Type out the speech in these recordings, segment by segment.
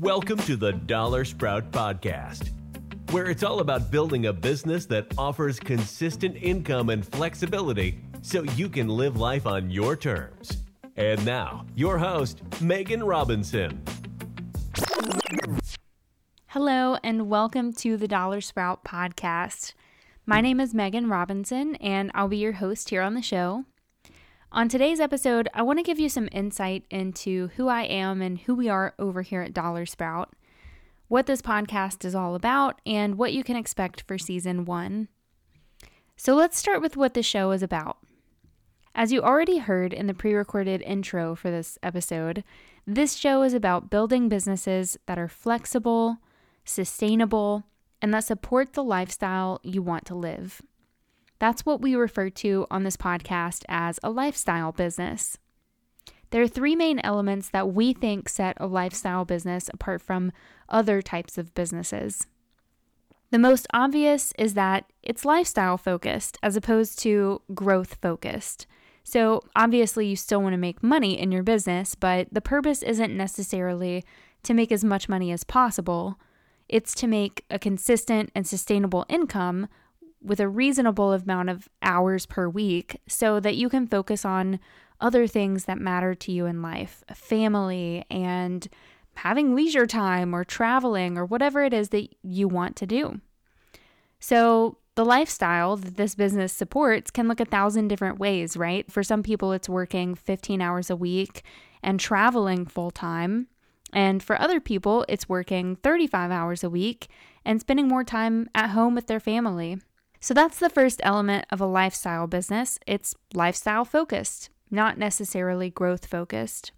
Welcome to the DollarSprout Podcast, where it's all about building a business that offers consistent income and flexibility so you can live life on your terms. And now, your host, Megan Robinson. Hello, and welcome to the DollarSprout Podcast. My name is Megan Robinson, and I'll be your host here on the show. On today's episode, I want to give you some insight into who I am and who we are over here at DollarSprout, what this podcast is all about, and what you can expect for season one. So let's start with what the show is about. As you already heard in the pre recorded intro for this episode, this show is about building businesses that are flexible, sustainable, and that support the lifestyle you want to live. That's what we refer to on this podcast as a lifestyle business. There are three main elements that we think set a lifestyle business apart from other types of businesses. The most obvious is that it's lifestyle focused as opposed to growth focused. So, obviously, you still want to make money in your business, but the purpose isn't necessarily to make as much money as possible, it's to make a consistent and sustainable income with a reasonable amount of hours per week so that you can focus on other things that matter to you in life family and having leisure time or traveling or whatever it is that you want to do. So, the lifestyle that this business supports can look a thousand different ways, right? For some people, it's working 15 hours a week and traveling full time. And for other people, it's working 35 hours a week and spending more time at home with their family. So that's the first element of a lifestyle business. It's lifestyle focused, not necessarily growth focused.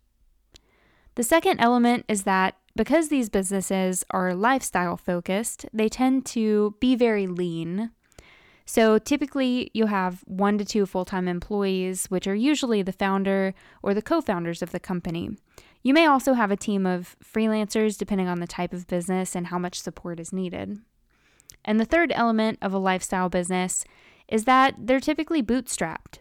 The second element is that because these businesses are lifestyle focused, they tend to be very lean. So typically, you have one to two full time employees, which are usually the founder or the co founders of the company. You may also have a team of freelancers depending on the type of business and how much support is needed. And the third element of a lifestyle business is that they're typically bootstrapped.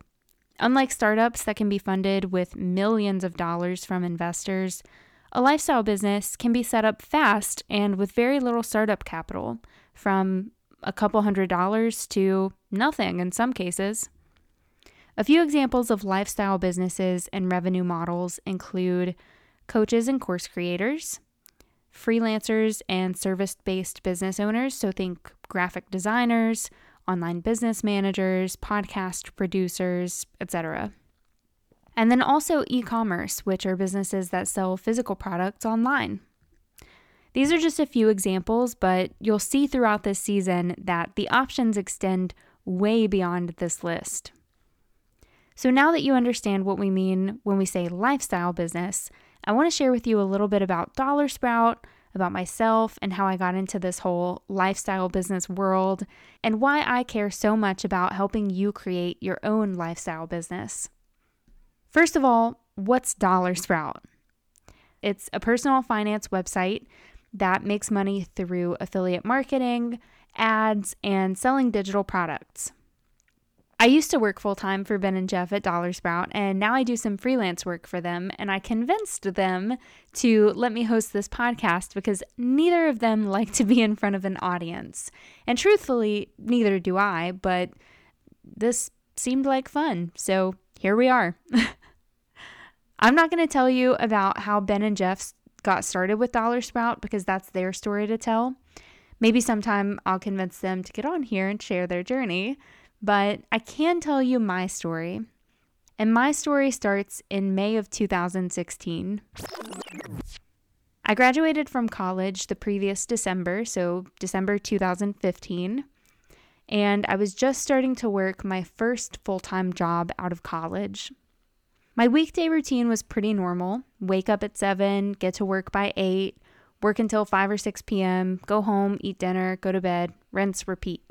Unlike startups that can be funded with millions of dollars from investors, a lifestyle business can be set up fast and with very little startup capital, from a couple hundred dollars to nothing in some cases. A few examples of lifestyle businesses and revenue models include coaches and course creators, freelancers and service based business owners. So think graphic designers, online business managers, podcast producers, etc. And then also e commerce, which are businesses that sell physical products online. These are just a few examples, but you'll see throughout this season that the options extend way beyond this list. So now that you understand what we mean when we say lifestyle business, I want to share with you a little bit about DollarSprout, about myself, and how I got into this whole lifestyle business world, and why I care so much about helping you create your own lifestyle business. First of all, what's DollarSprout? It's a personal finance website that makes money through affiliate marketing, ads, and selling digital products. I used to work full time for Ben and Jeff at DollarSprout, and now I do some freelance work for them. And I convinced them to let me host this podcast because neither of them like to be in front of an audience. And truthfully, neither do I, but this seemed like fun. So here we are. I'm not going to tell you about how Ben and Jeff got started with DollarSprout because that's their story to tell. Maybe sometime I'll convince them to get on here and share their journey but I can tell you my story. And my story starts in May of 2016. I graduated from college the previous December, so December 2015, and I was just starting to work my first full time job out of college. My weekday routine was pretty normal wake up at 7, get to work by 8, work until 5 or 6 p.m., go home, eat dinner, go to bed, rinse, repeat.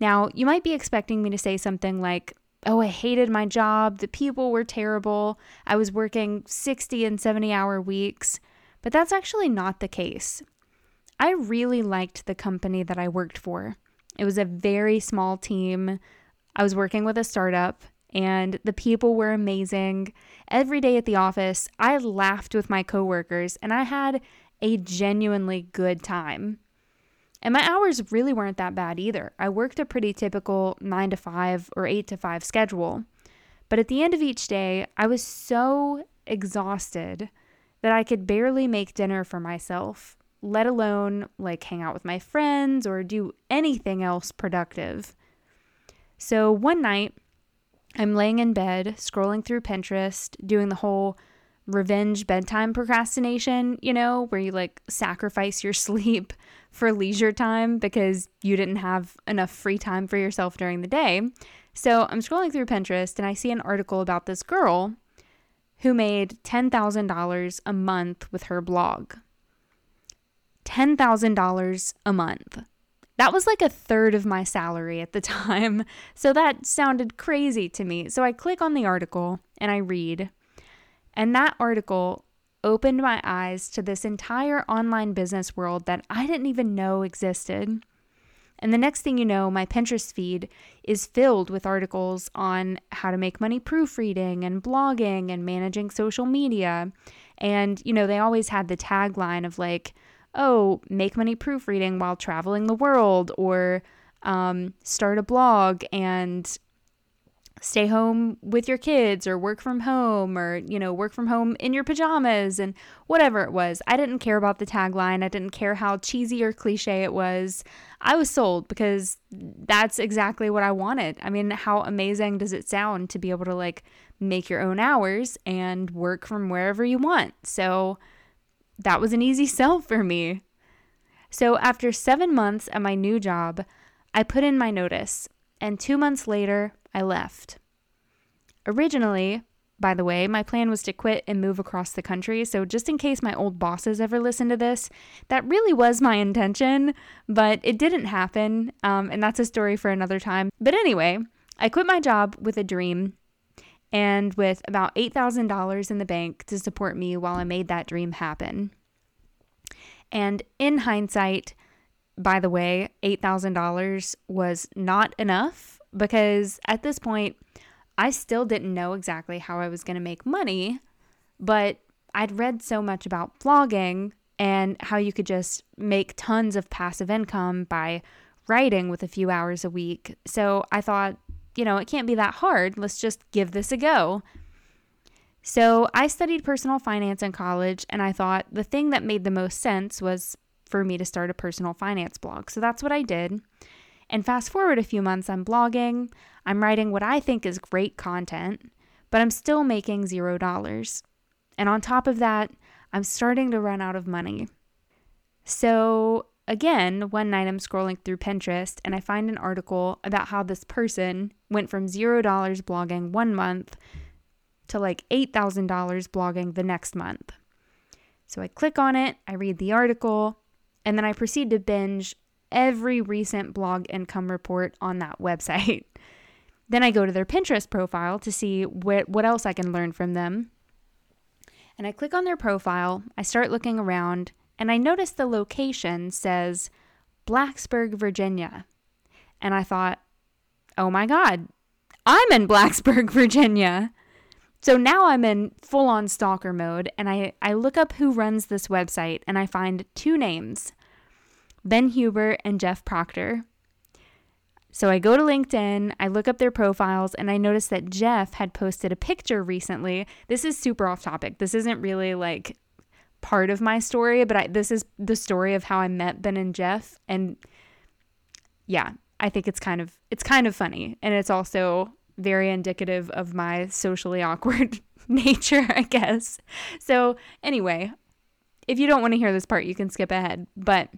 Now, you might be expecting me to say something like, Oh, I hated my job. The people were terrible. I was working 60 and 70 hour weeks. But that's actually not the case. I really liked the company that I worked for. It was a very small team. I was working with a startup and the people were amazing. Every day at the office, I laughed with my coworkers and I had a genuinely good time. And my hours really weren't that bad either. I worked a pretty typical 9 to 5 or 8 to 5 schedule. But at the end of each day, I was so exhausted that I could barely make dinner for myself, let alone like hang out with my friends or do anything else productive. So one night, I'm laying in bed, scrolling through Pinterest, doing the whole revenge bedtime procrastination, you know, where you like sacrifice your sleep for leisure time because you didn't have enough free time for yourself during the day. So I'm scrolling through Pinterest and I see an article about this girl who made $10,000 a month with her blog. $10,000 a month. That was like a third of my salary at the time. So that sounded crazy to me. So I click on the article and I read. And that article opened my eyes to this entire online business world that I didn't even know existed. And the next thing you know, my Pinterest feed is filled with articles on how to make money proofreading and blogging and managing social media. And, you know, they always had the tagline of like, oh, make money proofreading while traveling the world, or um, start a blog and stay home with your kids or work from home or you know work from home in your pajamas and whatever it was. I didn't care about the tagline. I didn't care how cheesy or cliche it was. I was sold because that's exactly what i wanted. I mean how amazing does it sound to be able to like make your own hours and work from wherever you want? So that was an easy sell for me. So after 7 months at my new job i put in my notice and 2 months later I left. Originally, by the way, my plan was to quit and move across the country. So, just in case my old bosses ever listen to this, that really was my intention, but it didn't happen. Um, and that's a story for another time. But anyway, I quit my job with a dream and with about $8,000 in the bank to support me while I made that dream happen. And in hindsight, by the way, $8,000 was not enough because at this point, I still didn't know exactly how I was going to make money, but I'd read so much about blogging and how you could just make tons of passive income by writing with a few hours a week. So I thought, you know, it can't be that hard. Let's just give this a go. So I studied personal finance in college, and I thought the thing that made the most sense was for me to start a personal finance blog. So that's what I did. And fast forward a few months, I'm blogging, I'm writing what I think is great content, but I'm still making zero dollars. And on top of that, I'm starting to run out of money. So, again, one night I'm scrolling through Pinterest and I find an article about how this person went from $0 blogging one month to like $8,000 blogging the next month. So I click on it, I read the article, and then I proceed to binge every recent blog income report on that website. then I go to their Pinterest profile to see what, what else I can learn from them. And I click on their profile, I start looking around, and I notice the location says Blacksburg, Virginia. And I thought, oh my God, I'm in Blacksburg, Virginia. So now I'm in full on stalker mode and I, I look up who runs this website and I find two names Ben Huber, and Jeff Proctor. So I go to LinkedIn, I look up their profiles, and I notice that Jeff had posted a picture recently. This is super off topic. This isn't really like part of my story, but I, this is the story of how I met Ben and Jeff. And yeah, I think it's kind of it's kind of funny, and it's also very indicative of my socially awkward nature, I guess. So anyway, if you don't want to hear this part, you can skip ahead. But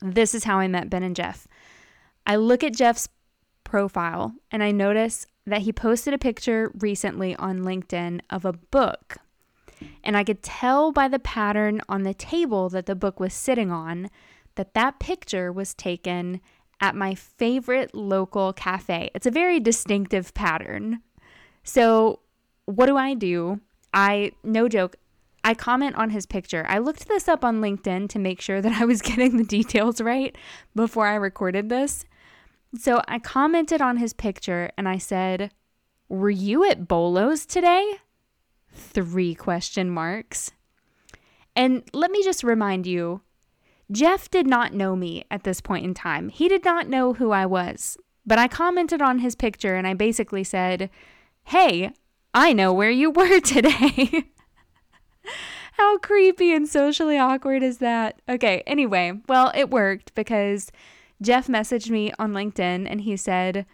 this is how I met Ben and Jeff. I look at Jeff's profile and I notice that he posted a picture recently on LinkedIn of a book. And I could tell by the pattern on the table that the book was sitting on that that picture was taken at my favorite local cafe. It's a very distinctive pattern. So, what do I do? I, no joke, I comment on his picture. I looked this up on LinkedIn to make sure that I was getting the details right before I recorded this. So I commented on his picture and I said, "Were you at Bollo's today?" 3 question marks. And let me just remind you Jeff did not know me at this point in time. He did not know who I was. But I commented on his picture and I basically said, Hey, I know where you were today. How creepy and socially awkward is that? Okay, anyway, well, it worked because Jeff messaged me on LinkedIn and he said,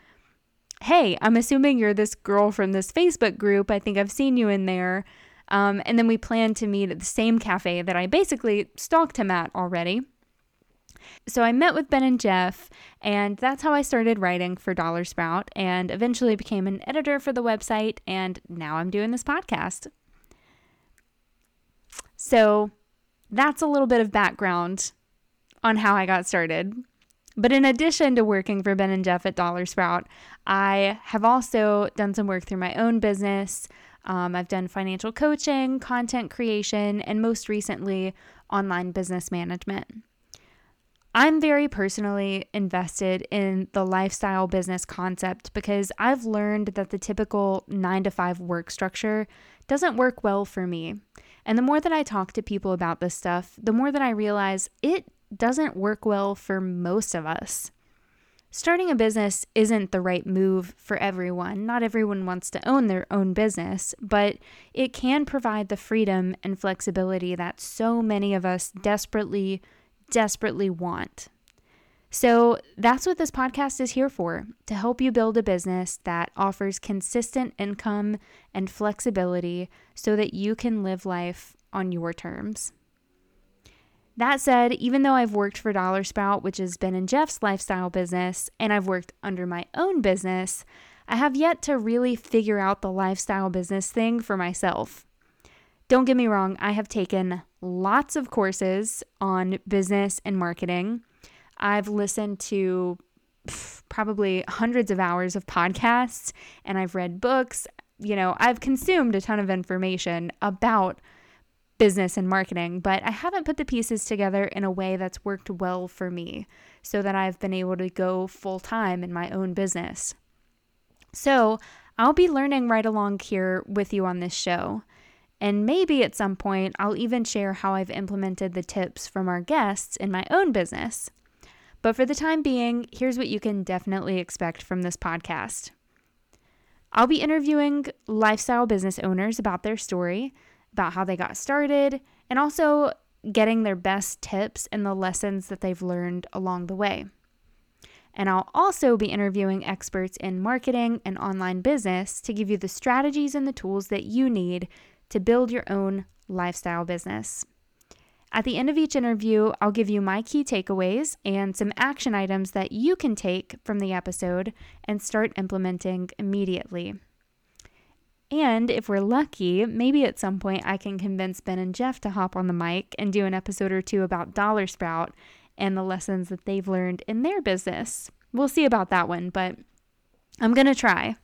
Hey, I'm assuming you're this girl from this Facebook group. I think I've seen you in there. Um, and then we planned to meet at the same cafe that I basically stalked him at already. So I met with Ben and Jeff, and that's how I started writing for DollarSprout and eventually became an editor for the website. And now I'm doing this podcast. So that's a little bit of background on how I got started. But in addition to working for Ben and Jeff at DollarSprout, I have also done some work through my own business. Um, I've done financial coaching, content creation, and most recently, online business management. I'm very personally invested in the lifestyle business concept because I've learned that the typical nine to five work structure doesn't work well for me. And the more that I talk to people about this stuff, the more that I realize it doesn't work well for most of us. Starting a business isn't the right move for everyone. Not everyone wants to own their own business, but it can provide the freedom and flexibility that so many of us desperately, desperately want. So that's what this podcast is here for to help you build a business that offers consistent income and flexibility so that you can live life on your terms. That said, even though I've worked for DollarSprout, which has Ben and Jeff's lifestyle business, and I've worked under my own business, I have yet to really figure out the lifestyle business thing for myself. Don't get me wrong, I have taken lots of courses on business and marketing. I've listened to probably hundreds of hours of podcasts and I've read books. You know, I've consumed a ton of information about business and marketing, but I haven't put the pieces together in a way that's worked well for me so that I've been able to go full time in my own business. So I'll be learning right along here with you on this show. And maybe at some point, I'll even share how I've implemented the tips from our guests in my own business. But for the time being, here's what you can definitely expect from this podcast. I'll be interviewing lifestyle business owners about their story, about how they got started, and also getting their best tips and the lessons that they've learned along the way. And I'll also be interviewing experts in marketing and online business to give you the strategies and the tools that you need to build your own lifestyle business. At the end of each interview, I'll give you my key takeaways and some action items that you can take from the episode and start implementing immediately. And if we're lucky, maybe at some point I can convince Ben and Jeff to hop on the mic and do an episode or two about DollarSprout and the lessons that they've learned in their business. We'll see about that one, but I'm going to try.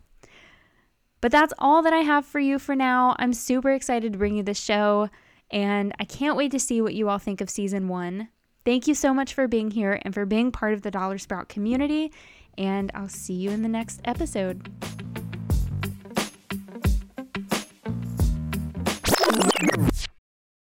But that's all that I have for you for now. I'm super excited to bring you this show, and I can't wait to see what you all think of season one. Thank you so much for being here and for being part of the DollarSprout community, and I'll see you in the next episode.